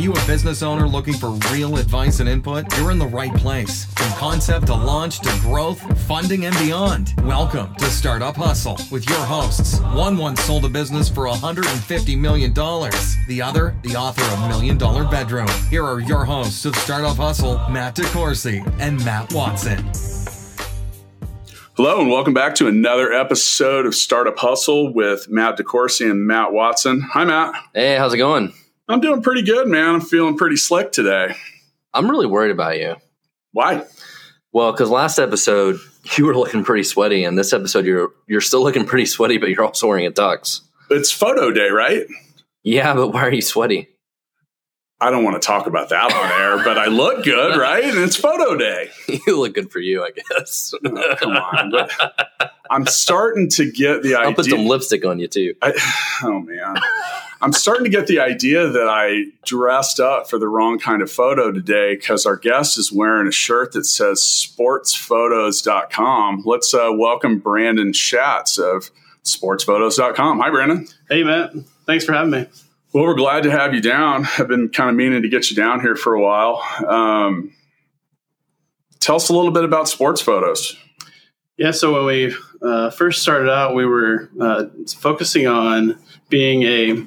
you a business owner looking for real advice and input? You're in the right place. From concept to launch to growth, funding, and beyond. Welcome to Startup Hustle with your hosts. One once sold a business for $150 million. The other, the author of Million Dollar Bedroom. Here are your hosts of Startup Hustle, Matt DeCoursey and Matt Watson. Hello, and welcome back to another episode of Startup Hustle with Matt DeCoursey and Matt Watson. Hi, Matt. Hey, how's it going? I'm doing pretty good, man. I'm feeling pretty slick today. I'm really worried about you. Why? Well, because last episode you were looking pretty sweaty, and this episode you're you're still looking pretty sweaty, but you're also wearing a tux. It's photo day, right? Yeah, but why are you sweaty? I don't want to talk about that on air, but I look good, right? And it's photo day. you look good for you, I guess. Oh, come on. But I'm starting to get the idea. I'll put some lipstick on you too. I, oh man. I'm starting to get the idea that I dressed up for the wrong kind of photo today because our guest is wearing a shirt that says sportsphotos.com. Let's uh, welcome Brandon Schatz of sportsphotos.com. Hi, Brandon. Hey, Matt. Thanks for having me. Well, we're glad to have you down. I've been kind of meaning to get you down here for a while. Um, tell us a little bit about sports photos. Yeah, so when we uh, first started out, we were uh, focusing on being a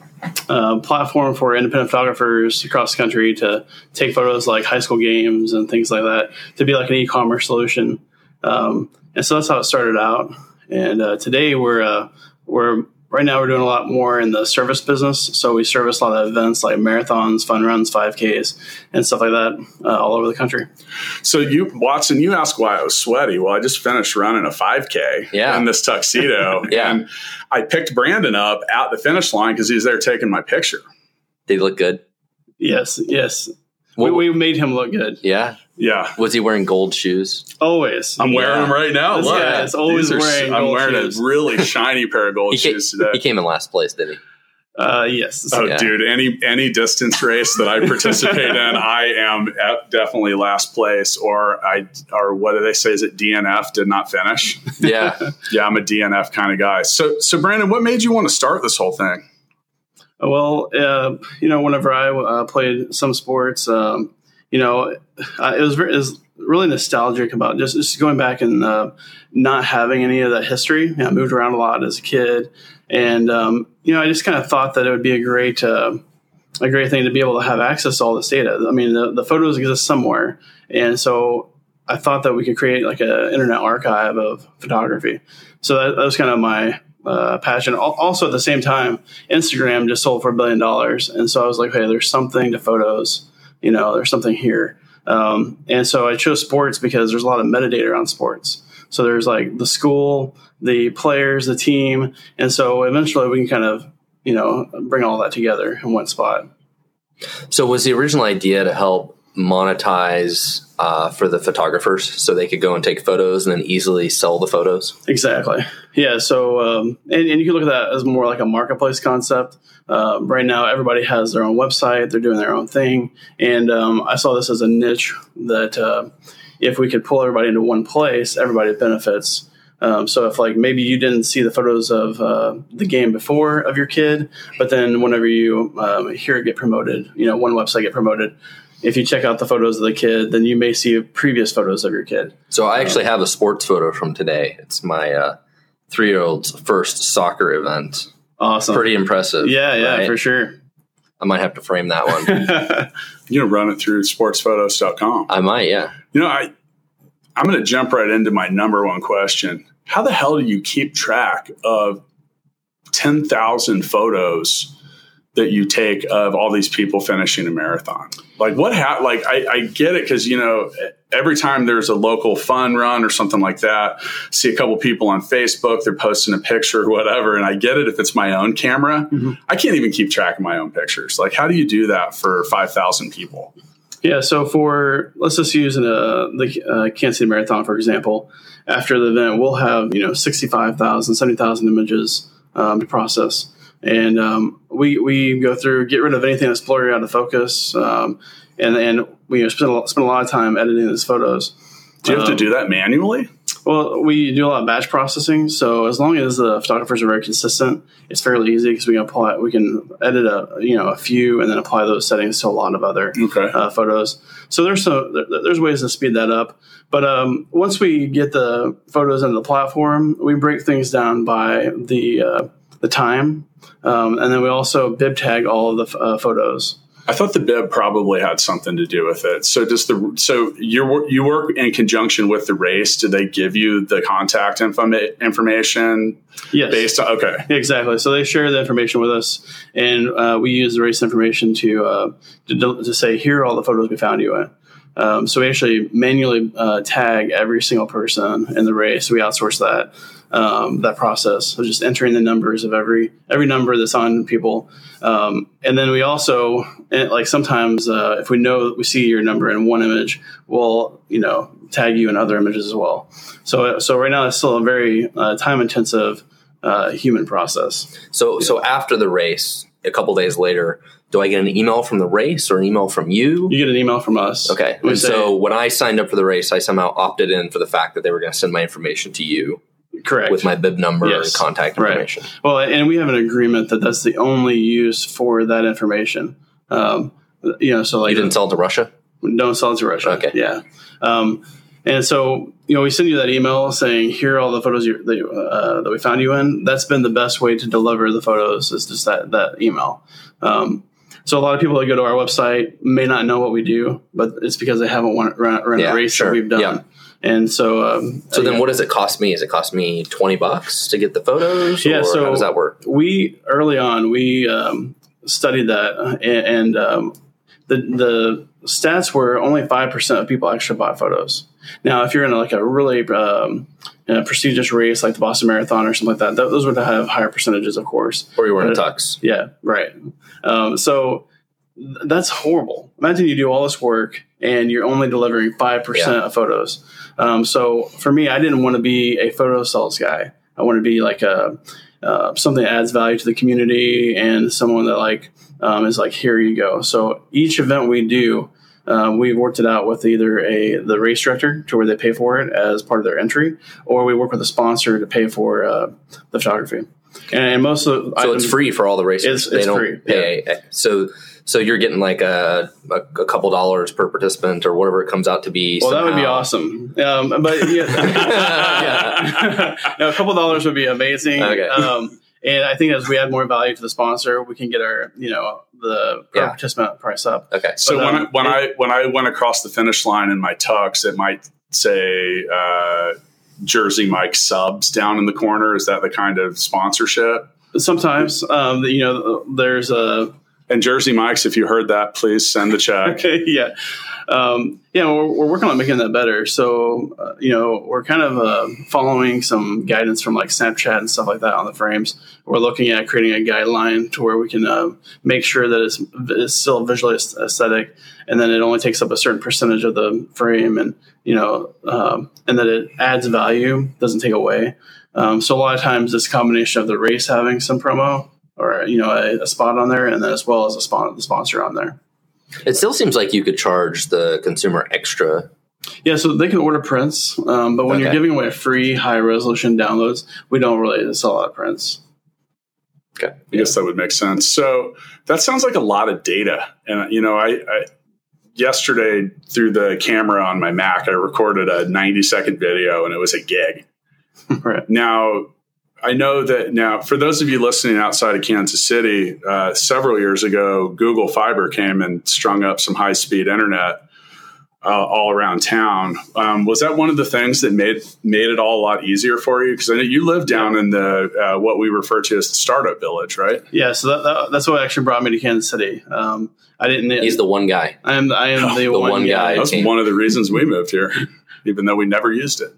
uh, platform for independent photographers across the country to take photos like high school games and things like that, to be like an e-commerce solution. Um, and so that's how it started out. And uh, today we're uh, we're right now we're doing a lot more in the service business. So we service a lot of events like marathons, fun runs, 5Ks, and stuff like that uh, all over the country. So you, Watson, you asked why I was sweaty. Well, I just finished running a 5K yeah. in this tuxedo. yeah. And I picked Brandon up at the finish line because he was there taking my picture. Did he look good? Yes, yes. We, we made him look good. Yeah. Yeah. Was he wearing gold shoes? Always. I'm wearing them right now. This Look. guy is always These are- wearing I'm gold wearing shoes. a really shiny pair of gold He came, shoes today. he came in last place, did he? Uh, yes. Oh, Yeah. dude! Any any distance race that I participate in, I am at definitely last place, or I or what do they say? Is it DNF? Did not finish. Yeah. yeah, I'm a DNF kind of guy. So, so Brandon, what made you want to start this whole thing? Well, uh, you know, whenever I uh, played some sports, um, you know, uh, it was it was really nostalgic about just, just going back and uh, not having any of that history. You know, I moved around a lot as a kid, and um, you know, I just kind of thought that it would be a great uh, a great thing to be able to have access to all this data. I mean, the, the photos exist somewhere, and so I thought that we could create like an internet archive of photography. So that, that was kind of my uh, passion. Also, at the same time, Instagram just sold for a billion dollars, and so I was like, "Hey, there's something to photos. You know, there's something here." Um, and so I chose sports because there's a lot of metadata on sports. So there's like the school, the players, the team, and so eventually we can kind of you know bring all that together in one spot. So was the original idea to help monetize uh, for the photographers so they could go and take photos and then easily sell the photos? Exactly. Yeah. So, um, and, and you can look at that as more like a marketplace concept. Um, right now, everybody has their own website; they're doing their own thing, and um, I saw this as a niche that uh, if we could pull everybody into one place, everybody benefits. Um, so if like maybe you didn't see the photos of uh, the game before of your kid, but then whenever you um, hear it get promoted, you know, one website get promoted. If you check out the photos of the kid, then you may see previous photos of your kid. So I actually have a sports photo from today. It's my uh, three-year-old's first soccer event. Awesome. Pretty impressive. Yeah, yeah, right? for sure. I might have to frame that one. You know, run it through sportsphotos.com. I might, yeah. You know, I I'm going to jump right into my number one question. How the hell do you keep track of 10,000 photos that you take of all these people finishing a marathon? Like what ha- like I, I get it because you know every time there's a local fun run or something like that, see a couple people on Facebook, they're posting a picture or whatever, and I get it if it's my own camera. I can't even keep track of my own pictures. Like how do you do that for 5,000 people? Yeah, so for let's just use in a, the uh, Kansas City Marathon for example. After the event, we'll have you know 65,000, 70,000 images um, to process, and um, we we go through get rid of anything that's blurry out of focus, um, and and we spend a, lot- spend a lot of time editing these photos. Do you have to Um, do that manually? Well, we do a lot of batch processing, so as long as the photographers are very consistent, it's fairly easy because we can apply, we can edit a you know a few and then apply those settings to a lot of other Okay. uh, photos. So there's some there- there's ways to speed that up. But um, once we get the photos into the platform, we break things down by the uh, the time, um, and then we also bib tag all of the uh, photos. I thought the bib probably had something to do with it. So does the so you work you work in conjunction with the race? Do they give you the contact informa- information Yes, based on okay? Exactly. So they share the information with us, and uh, we use the race information to, uh, to to say here are all the photos we found you in. Um, so we actually manually uh, tag every single person in the race. We outsource that um, that process. of just entering the numbers of every every number that's on people, um, and then we also like sometimes uh, if we know that we see your number in one image, we'll you know tag you in other images as well. So so right now it's still a very uh, time intensive uh, human process. So so after the race, a couple days later, do I get an email from the race or an email from you? You get an email from us. Okay. We And say, so when I signed up for the race, I somehow opted in for the fact that they were going to send my information to you correct with my bib number Yes. and contact Right. information. Well, and we have an agreement that that's the only use for that information. Um, you know, so like You didn't sell it to Russia? don't sell it to Russia. Okay. Yeah. Um, and so, you know, we send you that email saying, here are all the photos you, that, you, uh, that we found you in. That's been the best way to deliver the photos is just that, that email. Um, so a lot of people that go to our website may not know what we do, but it's because they haven't won, run, run Yeah, a race sure. that we've done. Yeah. And so, um, So then yeah. what does it cost me? Does it cost me 20 bucks to get the photos? Yeah, so- how does that work? we early on we um, studied that and, and um, the the stats were only five percent of people actually bought photos. Now, if you're in like a really um, you know, prestigious race like the Boston Marathon or something like that, th- those would have higher percentages, of course. Or you were in a tux? Yeah, right. Um, so th- that's horrible. Imagine you do all this work and you're only delivering five percent Yeah. of photos. Um, so for me, I didn't want to be a photo sales guy. I want to be like a uh, something that adds value to the community and someone that like um, is like here you go. So each event we do. Um, we've worked it out with either a the race director to where they pay for it as part of their entry, or we work with a sponsor to pay for uh, the photography. And most of the So items- it's free for all the races. It's- they it's don't free, pay. So so you're getting like a, a, a couple dollars per participant or whatever it comes out to be. Well, that would be awesome. Um, but yeah, yeah. no, a couple dollars would be amazing. Okay. Um, and I think as we add more value to the sponsor, we can get our, you know, the Yeah. participant price up. Okay. So But, when um, I, when I when I went across the finish line in my tux, it might say uh, Jersey Mike subs down in the corner. Is that the kind of sponsorship? Sometimes, um, you know, there's a And Jersey Mike's, if you heard that, please send the check. okay, yeah, um, yeah. We're, we're working on making that better. So, uh, you know, we're kind of uh, following some guidance from like Snapchat and stuff like that on the frames. We're looking at creating a guideline to where we can uh, make sure that it's, it's still visually aesthetic, and then it only takes up a certain percentage of the frame, and you know, um, and that it adds value, doesn't take away. Um, so a lot of times this combination of the race having some promo or you know a, a spot on there, and then as well as a spon- the sponsor on there. It still seems like you could charge the consumer extra. Yeah, so they can order prints, um, but when you're giving away free high resolution downloads, we don't really sell a lot of prints. Okay. I guess that would make sense. So that sounds like a lot of data. And you know, I, I yesterday through the camera on my Mac, I recorded a 90 second video, and it was a gig. right. Now, I know that now, for those of you listening outside of Kansas City, uh, several years ago, Google Fiber came and strung up some high speed internet uh, all around town. Um, was that one of the things that made made it all a lot easier for you? Because I know you live down in the uh, what we refer to as the startup village, right? Yeah, so that, that, that's what actually brought me to Kansas City. Um, I didn't. He's the one guy. I am. I am the, the one, one guy. guy. That's one of the reasons we moved here, even though we never used it.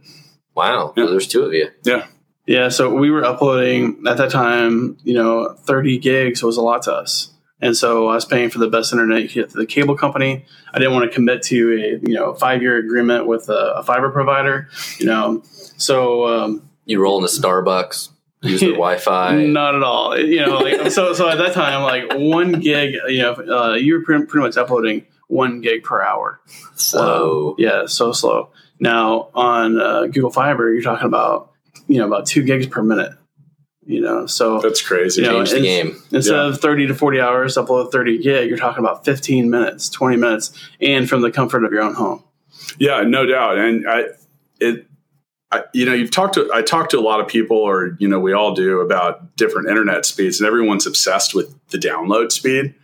Wow. Yeah. So there's two of you. Yeah. Yeah, so we were uploading at that time. You know, thirty gigs was a lot to us, and so I was paying for the best internet you could get through the cable company. I didn't want to commit to a you know five year agreement with a, a fiber provider. You know, so um, You roll into Starbucks, use their Wi-Fi. Not at all. You know, like so. So at that time, like one gig, you know, uh, you were pretty, pretty much uploading one gig per hour. Slow. Um, yeah, so slow. Now on uh, Google Fiber, you're talking about you know about two gigs per minute. You know, so That's crazy. you know, Change the game. Instead Yeah. of 30 to 40 hours, upload 30 gig, you're talking about 15 minutes, 20 minutes, and from the comfort of your own home. Yeah, no doubt. And I, it, I, you know, you've talked to, I talked to a lot of people, or, you know, we all do about different internet speeds, and everyone's obsessed with the download speed.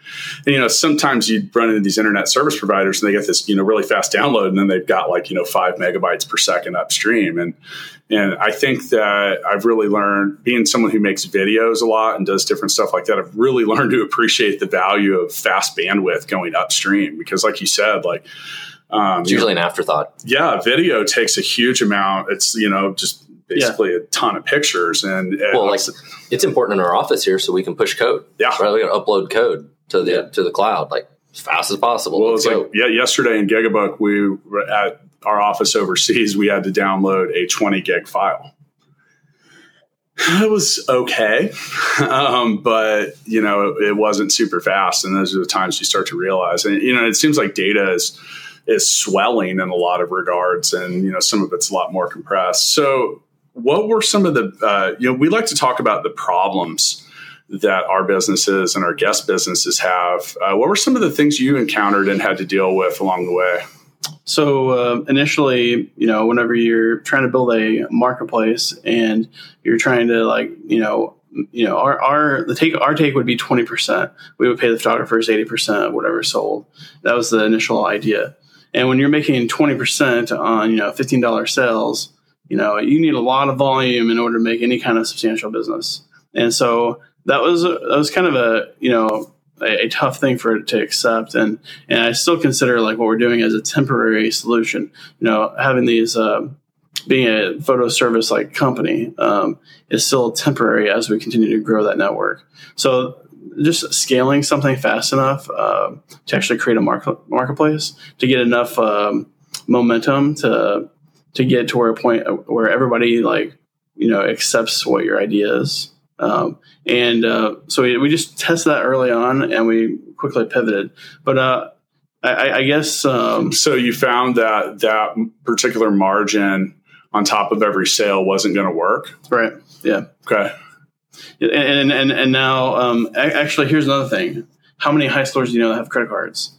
And, you know, sometimes you run into these internet service providers and they get this, you know, really fast download, and then they've got like, you know, five megabytes per second upstream. And, and I think that I've really learned, being someone who makes videos a lot and does different stuff like that, I've really learned to appreciate the value of fast bandwidth going upstream because, like you said, like, um, It's usually an afterthought. yeah, video takes a huge amount. It's you know just basically a ton of pictures and, and Well, like it's important in our office here, so we can push code. Yeah. right. We got to upload code to the Yeah. to the cloud like as fast as possible. well, it's like yeah, yesterday in Gigabook we were at our office overseas. We had to download a 20 gig file. It was okay, um, but you know it, it wasn't super fast, and those are the times you start to realize. And you know, it seems like data is is swelling in a lot of regards, and you know some of it's a lot more compressed. So, what were some of the uh, you know we like to talk about the problems that our businesses and our guest businesses have. Uh, what were some of the things you encountered and had to deal with along the way? So uh, initially, you know, whenever you're trying to build a marketplace and you're trying to like, you know, you know, our, our the take our take would be twenty percent. We would pay the photographers eighty percent of whatever sold. That was the initial idea. And when you're making twenty percent on you know fifteen dollar sales, you know, you need a lot of volume in order to make any kind of substantial business. And so that was that was kind of a you know a, a tough thing for it to accept and and I still consider like what we're doing as a temporary solution. You know, having these um, being a photo service like company um, is still temporary as we continue to grow that network. So just scaling something fast enough uh, to actually create a market, marketplace to get enough um, momentum to to get to where a point where everybody like you know accepts what your idea is. Um, and uh, so we, we just tested that early on, and we quickly pivoted. But uh, I, I guess um, So you found that that particular margin on top of every sale wasn't going to work. right, yeah. Okay. And and and now, um, actually, here's another thing: how many high schoolers do you know that have credit cards?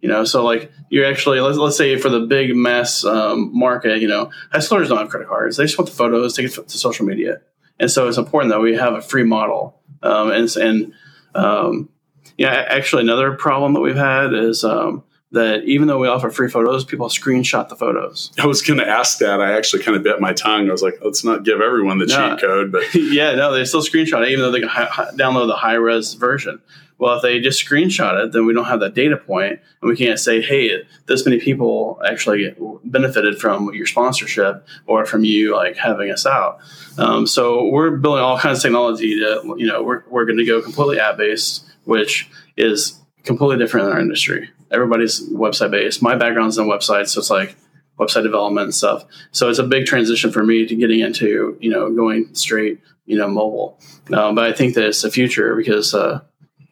You know, so like you're actually let's let's say for the big mass um, market, you know, high schoolers don't have credit cards; they just want the photos, take it to social media, and so it's important that we have a free model. Um, and and um, yeah, actually, another problem that we've had is um, that even though we offer free photos, people screenshot the photos. I was going to ask that. I actually kind of bit my tongue. I was like, let's not give everyone the No. cheat code, but yeah, no, they still screenshot it, even though they can hi- hi- download the high res version. Well, if they just screenshot it, then we don't have that data point, and we can't say, "Hey, this many people actually benefited from your sponsorship or from you like having us out." Um, so we're building all kinds of technology to, you know, we're we're going to go completely app based, which is completely different in our industry. Everybody's website based. My background's in websites, so it's like website development and stuff. So it's a big transition for me to getting into, you know, going straight, you know, mobile. Um, but I think that it's the future because uh,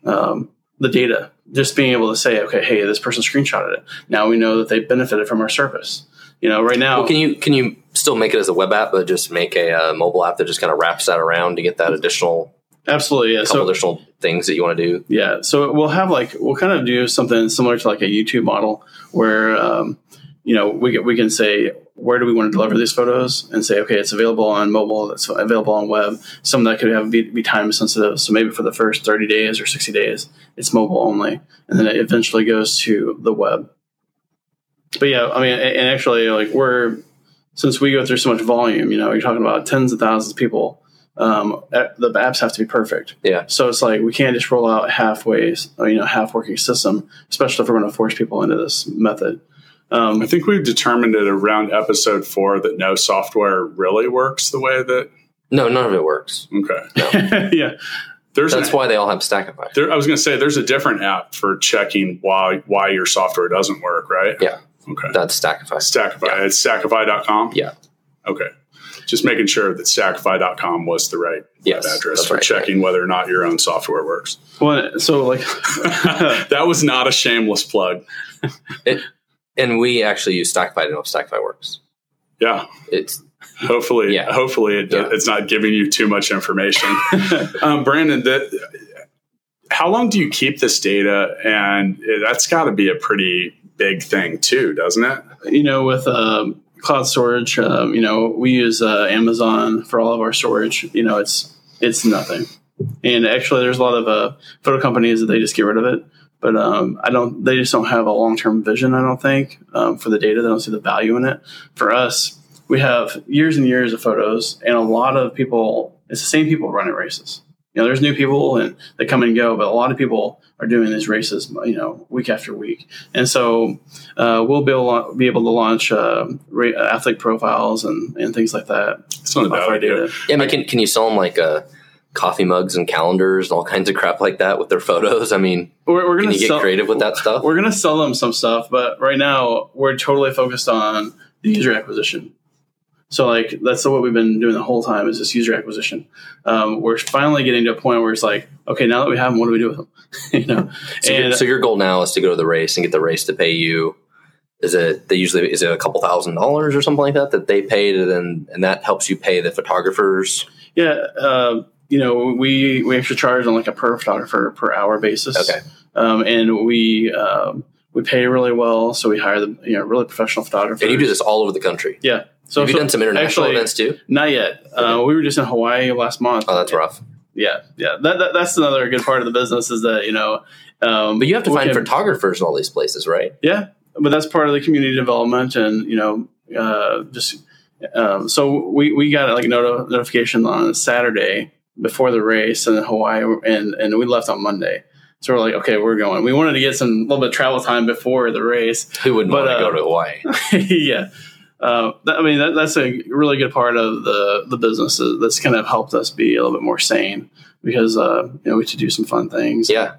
um, the data, just being able to say, okay, hey, this person screenshotted it. Now we know that they benefited from our service. You know, right now, Well, can you can you still make it as a web app, but just make a uh, mobile app that just kind of wraps that around to get that additional absolutely, yeah. couple So additional things that you want to do? Yeah, so we'll have like we'll kind of do something similar to like a YouTube model where um, you know we can, we can say where do we want to deliver these photos and say okay it's available on mobile it's available on web some that could have be, be time sensitive so maybe for the first 30 days or 60 days it's mobile only and then it eventually goes to the web but yeah I mean and and actually like we're since we go through so much volume you know you're talking about tens of thousands of people um, the apps have to be perfect Yeah. so it's like we can't just roll out halfway, you know, half working system, especially if we're going to force people into this method. Um, I think we've determined at around episode four that no software really works the way that. No, none of it works. Okay. yeah, There's That's an, why they all have Stackify. there, I was going to say there's a different app for checking why why your software doesn't work, right? Yeah. Okay. That's Stackify. Stackify. It's stackify.com. Yeah. Okay. Just making sure that stackify.com was the right Yes, web address for right, checking whether or not your own software works. Well, so like, that was not a shameless plug. It, and we actually use Stackify to know if Stackify works. Yeah. It's Hopefully, Yeah. hopefully it, Yeah. it's not giving you too much information. um, Brandon, that, how long do you keep this data? And that's got to be a pretty big thing too, doesn't it? you know, with um, cloud storage, um, you know, we use uh, Amazon for all of our storage. You know, it's it's nothing. And actually, there's a lot of uh, photo companies that they just get rid of it. But um, I don't. They just don't have a long term vision. I don't think um, for the data. They don't see the value in it. For us, we have years and years of photos, and a lot of people. It's the same people running races. You know, there's new people and they come and go, but a lot of people are doing these races, you know, week after week. And so uh, we'll be able, be able to launch uh, ra- athlete profiles and, and things like that. It's not a bad idea. data. yeah. I mean, can can you sell them like uh, coffee mugs and calendars and all kinds of crap like that with their photos? I mean, We're, we're going to get creative with that stuff? We're going to sell them some stuff, but right now we're totally focused on the user acquisition. So like that's what we've been doing the whole time is this user acquisition. Um, we're finally getting to a point where it's like, okay, now that we have them, what do we do with them? you know, So, your, and so your goal now is to go to the race and get the race to pay you. Is it they usually is it a couple thousand dollars or something like that that they paid and and that helps you pay the photographers? Yeah, uh, you know, we we actually charge on like a per photographer per hour basis. Okay. um, and we um, we pay really well, so we hire the you know really professional photographers. And you do this all over the country. yeah. So Have you so done some international actually, events too? Not yet. Uh, we were just in Hawaii last month. Oh, that's rough. Yeah, yeah. That, that that's another good part of the business is that you know, um, But you have to find can- photographers in all these places, right? Yeah, but that's part of the community development, and you know, uh, just um, so we we got like a noti- notification on Saturday before the race in Hawaii, and and we left on Monday. So we're like, okay, we're going. We wanted to get some little bit of travel time before the race. Who wouldn't But, want to uh, go to Hawaii? yeah. Uh, that, I mean, that, that's a really good part of the the business that's kind of helped us be a little bit more sane because uh, you know we to do some fun things. Yeah.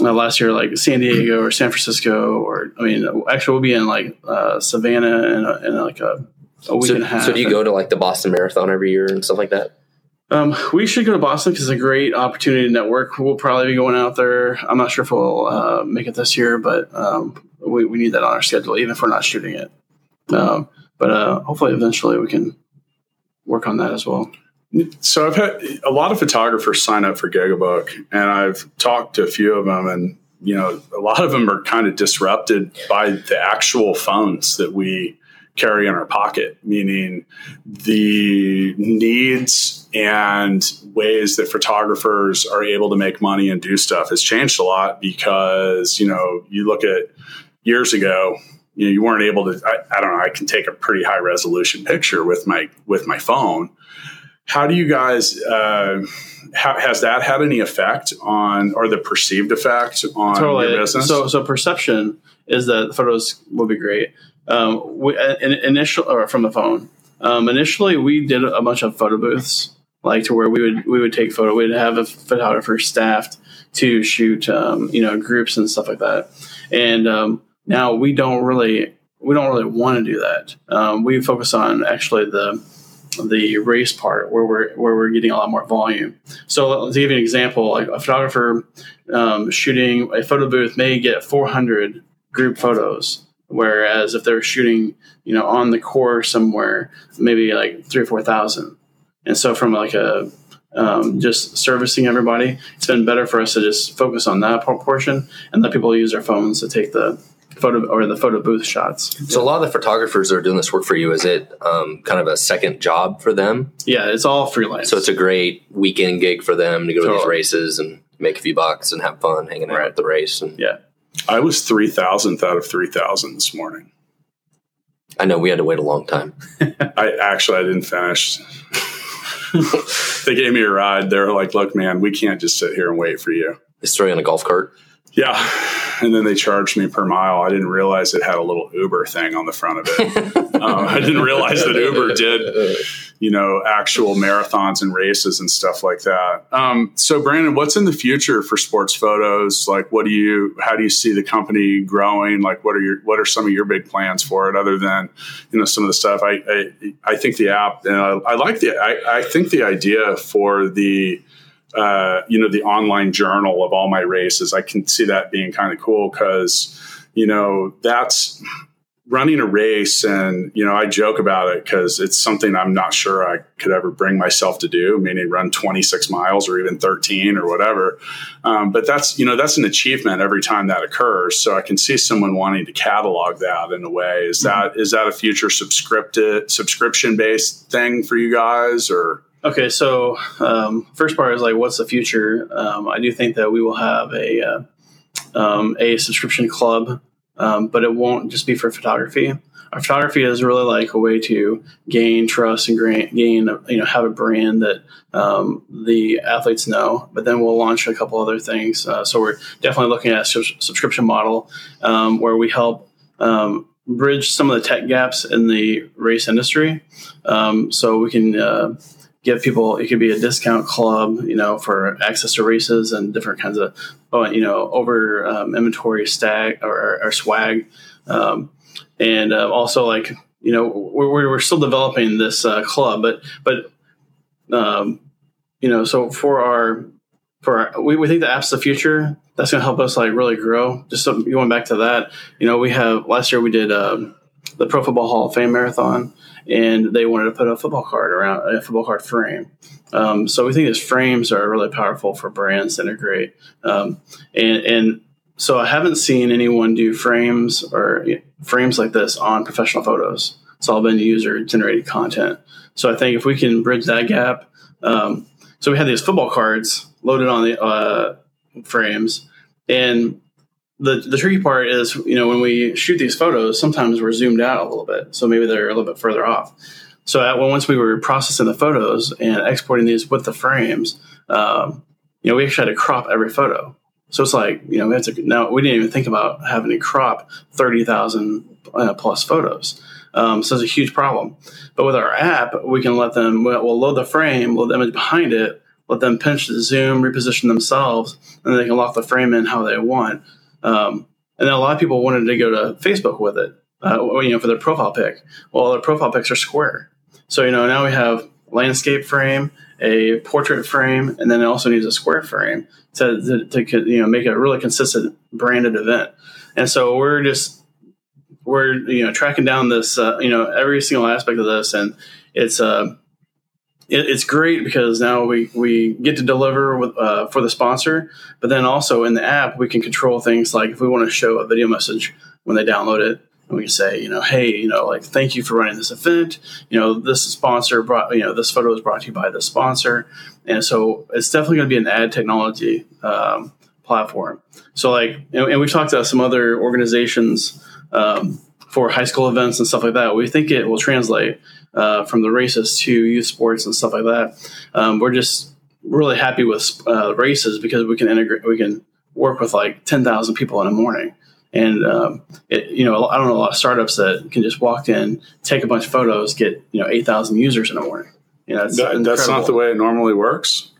uh, last year, like San Diego or San Francisco, or I mean, actually, we'll be in like uh, Savannah in, a, in like a, a week So, and a half. so do you go to like the Boston Marathon every year and stuff like that? Um, we should go to Boston because it's a great opportunity to network. We'll probably be going out there. I'm not sure if we'll uh, make it this year, but um, we, we need that on our schedule, even if we're not shooting it. Um, but uh, hopefully, eventually, we can work on that as well. So I've had a lot of photographers sign up for Gigabook, and I've talked to a few of them, and you know, a lot of them are kind of disrupted by the actual phones that we carry in our pocket, meaning the needs and ways that photographers are able to make money and do stuff has changed a lot because you know you look at years ago you know you weren't able to I, I don't know i can take a pretty high resolution picture with my with my phone how do you guys uh, how, has that had any effect on or the perceived effect on your business So, so perception is that photos will be great. Um, we, in, initial or from the phone. Um, initially, we did a bunch of photo booths, like to where we would we would take photo. We'd have a photographer staffed to shoot, um, you know, groups and stuff like that. And um, now we don't really we don't really want to do that. Um, we focus on actually the the race part where we're where we're getting a lot more volume. So to give you an example, like a photographer um, shooting a photo booth may get 400 group photos, whereas if they're shooting, you know, on the core somewhere, maybe like three or four thousand. And so from like a um, just servicing everybody, it's been better for us to just focus on that portion and let people use their phones to take the photo or the photo booth shots. So a lot of the photographers that are doing this work for you, is it um, kind of a second job for them? Yeah, it's all freelance. So it's a great weekend gig for them to go to these races and make a few bucks and have fun hanging out Right. at the race. And yeah. i was 3000th out of 3000 this morning I know we had to wait a long time. i actually i didn't finish they gave me a ride they were like look man we can't just sit here and wait for you Just throw you on a golf cart. Yeah. And then they charged me per mile. I didn't realize it had a little Uber thing on the front of it. um, I didn't realize that Uber did, you know, actual marathons and races and stuff like that. Um, so, Brandon, what's in the future for sports photos? Like, what do you, how do you see the company growing? Like, what are your, what are some of your big plans for it, other than, you know, some of the stuff? I, I, I think the app, and I, I like the, I, I think the idea for the, uh, you know, the online journal of all my races. I can see that being kind of cool because, you know, that's running a race and you know i joke about it because it's something i'm not sure i could ever bring myself to do meaning run 26 miles or even 13 or whatever um, but that's you know that's an achievement every time that occurs so i can see someone wanting to catalog that in a way is mm-hmm. that is that a future subscripted subscription based thing for you guys or okay so um, first part is like what's the future um, i do think that we will have a uh, um, a subscription club um, but it won't just be for photography. Our photography is really like a way to gain trust and gain, you know, have a brand that um, the athletes know. But then we'll launch a couple other things. Uh, so we're definitely looking at a su- subscription model um, where we help bridge some of the tech gaps in the race industry. So we can uh, give people it could be a discount club you know for access to races and different kinds of oh, you know over um, inventory stack or, or swag. Um, and uh, also like you know we're, we're still developing this uh, club but but um, you know so for our for our, we, we think the app's the future. That's going to help us like really grow. Just so, going back to that you know we have last year we did um, the pro football hall of fame marathon and they wanted to put a football card around a football card frame. Um, so we think these frames are really powerful for brands to integrate. Um, and, and so I haven't seen anyone do frames or frames like this on professional photos. It's all been user generated content. So I think if we can bridge that gap, um, so we had these football cards loaded on the uh, frames, and the the tricky part is, you know, when we shoot these photos, sometimes we're zoomed out a little bit, so maybe they're a little bit further off. So at, well, once we were processing the photos and exporting these with the frames, um, you know, we actually had to crop every photo. So it's like, you know, we have to now we didn't even think about having to crop thirty thousand uh, plus photos. Um, so it's a huge problem. But with our app, we can let them we'll load the frame, load the image behind it, let them pinch the zoom, reposition themselves, and they can lock the frame in how they want. Um, and then a lot of people wanted to go to Facebook with it, uh, you know, for their profile pic. Well, their profile pics are square. So, you know, now we have landscape frame, a portrait frame, and then it also needs a square frame to, to, to you know, make a really consistent branded event. And so we're just, we're, you know, tracking down this, uh, you know, every single aspect of this. And it's, uh, it, it's great because now we, we get to deliver with, uh, for the sponsor, but then also in the app, we can control things like if we want to show a video message when they download it, and we can say, you know, hey, you know, like, thank you for running this event. You know, this sponsor brought, you know, this photo is brought to you by the sponsor. And so it's definitely going to be an ad technology um, platform. So, like, and, and, we've talked to some other organizations um, for high school events and stuff like that. We think it will translate uh, from the races to youth sports and stuff like that. Um, we're just really happy with uh, races because we can integrate, we can work with like 10,000 people in a morning. And, um, it, you know, I don't know a lot of startups that can just walk in, take a bunch of photos, get, you know, 8,000 users in a morning. You know, that, that's not the way it normally works.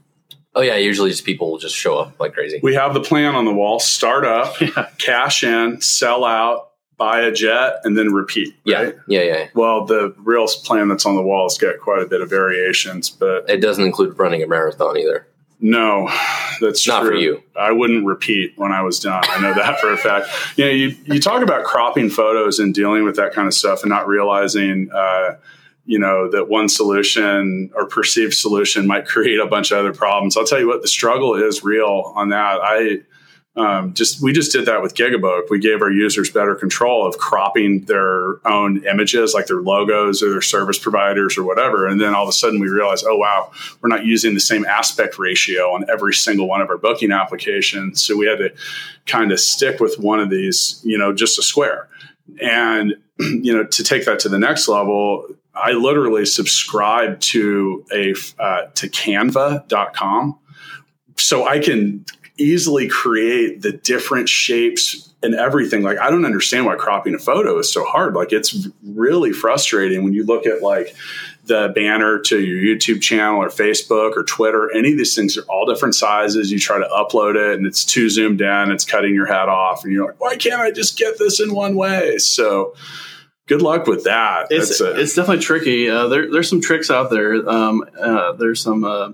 Oh yeah, usually just people will just show up like crazy. We have the plan on the wall: start up, yeah. cash in, sell out, buy a jet and then repeat. Right? Yeah, yeah, yeah. Well, the real plan that's on the wall has got quite a bit of variations, but it doesn't include running a marathon either. No, that's not true. for you. I wouldn't repeat when I was done. I know that for a fact. You know, you, you talk about cropping photos and dealing with that kind of stuff and not realizing, uh, you know, that one solution or perceived solution might create a bunch of other problems. I'll tell you what, the struggle is real on that. I um, just we just did that with Gigabook. We gave our users better control of cropping their own images, like their logos or their service providers or whatever. And then all of a sudden we realized, oh wow, we're not using the same aspect ratio on every single one of our booking applications. So we had to kind of stick with one of these, you know, just a square. And you know, to take that to the next level, I literally subscribe to a uh, to Canva.com so I can easily create the different shapes and everything. Like, I don't understand why cropping a photo is so hard. Like, it's really frustrating when you look at like the banner to your YouTube channel or Facebook or Twitter. Any of these things are all different sizes. You try to upload it and it's too zoomed in, it's cutting your head off, and you're like, why can't I just get this in one way? So good luck with that. It's, a, it's definitely tricky. Uh, there, there's some tricks out there. Um, uh, there's some. Uh,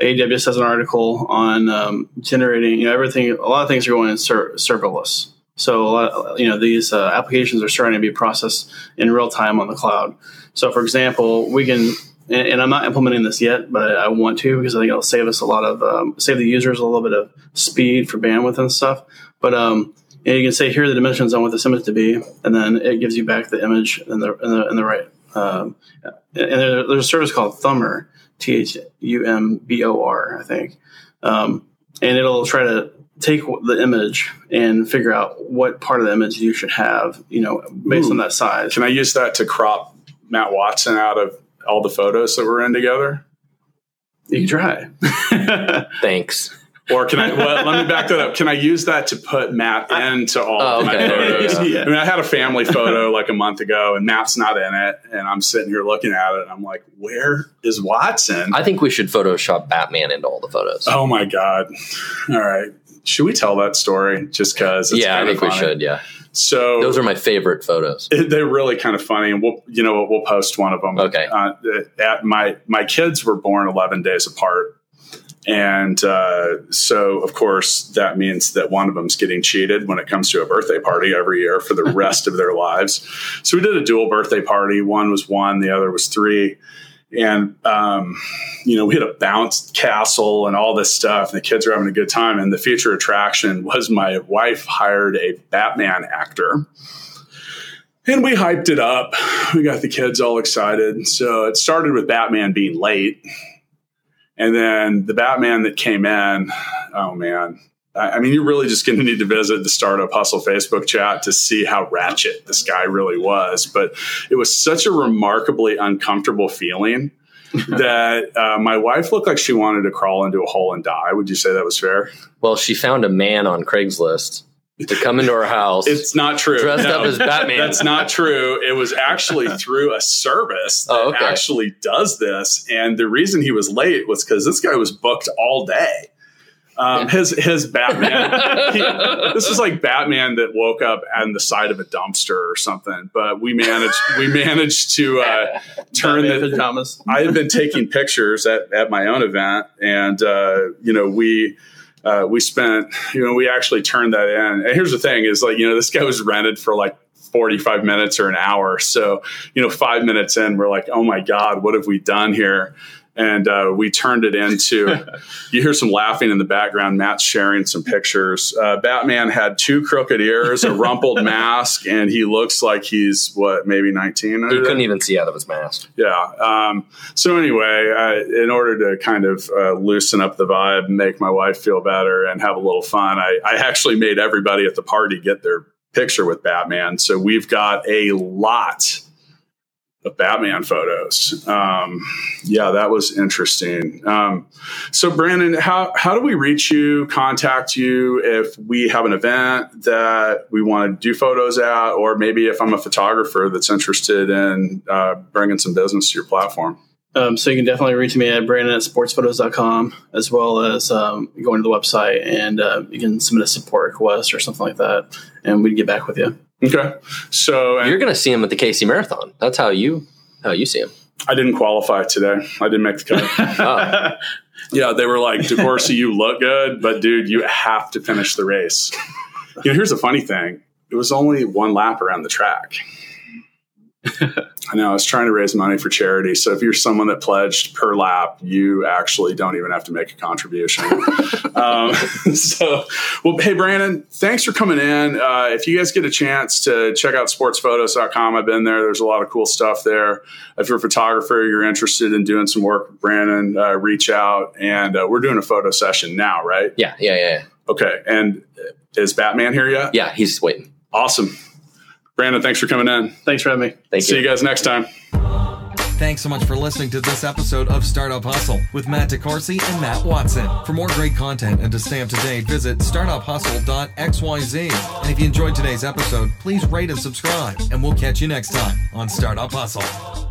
AWS has an article on um, generating. You know, everything. A lot of things are going ser- serverless. So, you know, these uh, applications are starting to be processed in real time on the cloud. So, for example, we can, and, and I'm not implementing this yet, but I, want to because I think it'll save us a lot of, um, save the users a little bit of speed for bandwidth and stuff. But um, you, you can say here are the dimensions I want this image to be, and then it gives you back the image in the in the, in the right. Um, and there's a service called Thumbor, T H U M B O R, I think, um, and it'll try to take the image and figure out what part of the image you should have, you know, based Ooh. on that size. Can I use that to crop Matt Watson out of all the photos that we're in together? You can try. Thanks. Or can I? Well, let me back that up. Can I use that to put Matt into all oh, of my photos? Yeah. I mean, I had a family photo like a month ago, and Matt's not in it, and I'm sitting here looking at it, and I'm like, "Where is Watson?" I think we should Photoshop Batman into all the photos. Oh my god! All right, should we tell that story? Just because? Yeah, I think we should. Yeah. So those are my favorite photos. It, they're really kind of funny, and we'll you know we'll post one of them. Okay. Uh, at my my kids were born 11 days apart, and uh, so of course that means that one of them's getting cheated when it comes to a birthday party every year for the rest of their lives. So we did a dual birthday party. One was one, the other was three. And um, you know we had a bounce castle and all this stuff and the kids were having a good time. And the feature attraction was my wife hired a batman actor. And we hyped it up. We got the kids all excited. So it started with batman being late and then the batman that came in oh man I mean, you're really just going to need to visit the Startup Hustle Facebook chat to see how ratchet this guy really was. But it was such a remarkably uncomfortable feeling that uh, my wife looked like she wanted to crawl into a hole and die. Would you say that was fair? Well, she found a man on Craigslist to come into our house. It's not true. Dressed no, up as Batman. That's not true. It was actually through a service that oh, okay. actually does this. And the reason he was late was because this guy was booked all day. Um, his his Batman. he, this is like Batman that woke up on the side of a dumpster or something. But we managed we managed to uh, turn the Thomas. I had been taking pictures at, at my own event, and uh, you know we. Uh, we spent, you know, we actually turned that in. And here's the thing: is like, you know, this guy was rented for like 45 minutes or an hour. So, you know, five minutes in, we're like, oh my God, what have we done here? And uh, we turned it into. you hear some laughing in the background. Matt's sharing some pictures. Uh, Batman had two crooked ears, a rumpled mask, and he looks like he's what maybe nineteen. He couldn't even see out of his mask. Yeah. Um, so anyway, uh, in order to kind of uh, loosen up the vibe, make my wife feel better, and have a little fun, I, I actually made everybody at the party get their picture with Batman. So we've got a lot of Batman photos. Um, yeah, that was interesting. Um, so, Brandon, how how do we reach you, contact you if we have an event that we want to do photos at, or maybe if I'm a photographer that's interested in uh, bringing some business to your platform? Um, so you can definitely reach me at brandon at sportsphotos.com as well as um, going to the website and uh, you can submit a support request or something like that and we'd get back with you. Okay. So uh, you're going to see him at the KC Marathon. That's how you how you see him. I didn't qualify today. I didn't make the cut. oh. Yeah, they were like, DeCoursey, you look good, but dude, you have to finish the race. You know, here's the funny thing: it was only one lap around the track. I know I was trying to raise money for charity. So if you're someone that pledged per lap, you actually don't even have to make a contribution. um, so, well, hey, Brandon, thanks for coming in. Uh, if you guys get a chance to check out sportsphotos.com, I've been there. There's a lot of cool stuff there. If you're a photographer, you're interested in doing some work with Brandon, uh, reach out. And uh, we're doing a photo session now, right? Yeah, yeah, yeah. Okay. And is Batman here yet? Yeah, he's waiting. Awesome. Brandon, thanks for coming in. Thanks for having me. Thank See you. you guys next time. Thanks so much for listening to this episode of Startup Hustle with Matt DeCoursey and Matt Watson. For more great content and to stay up to date, visit startuphustle.xyz. And if you enjoyed today's episode, please rate and subscribe, and we'll catch you next time on Startup Hustle.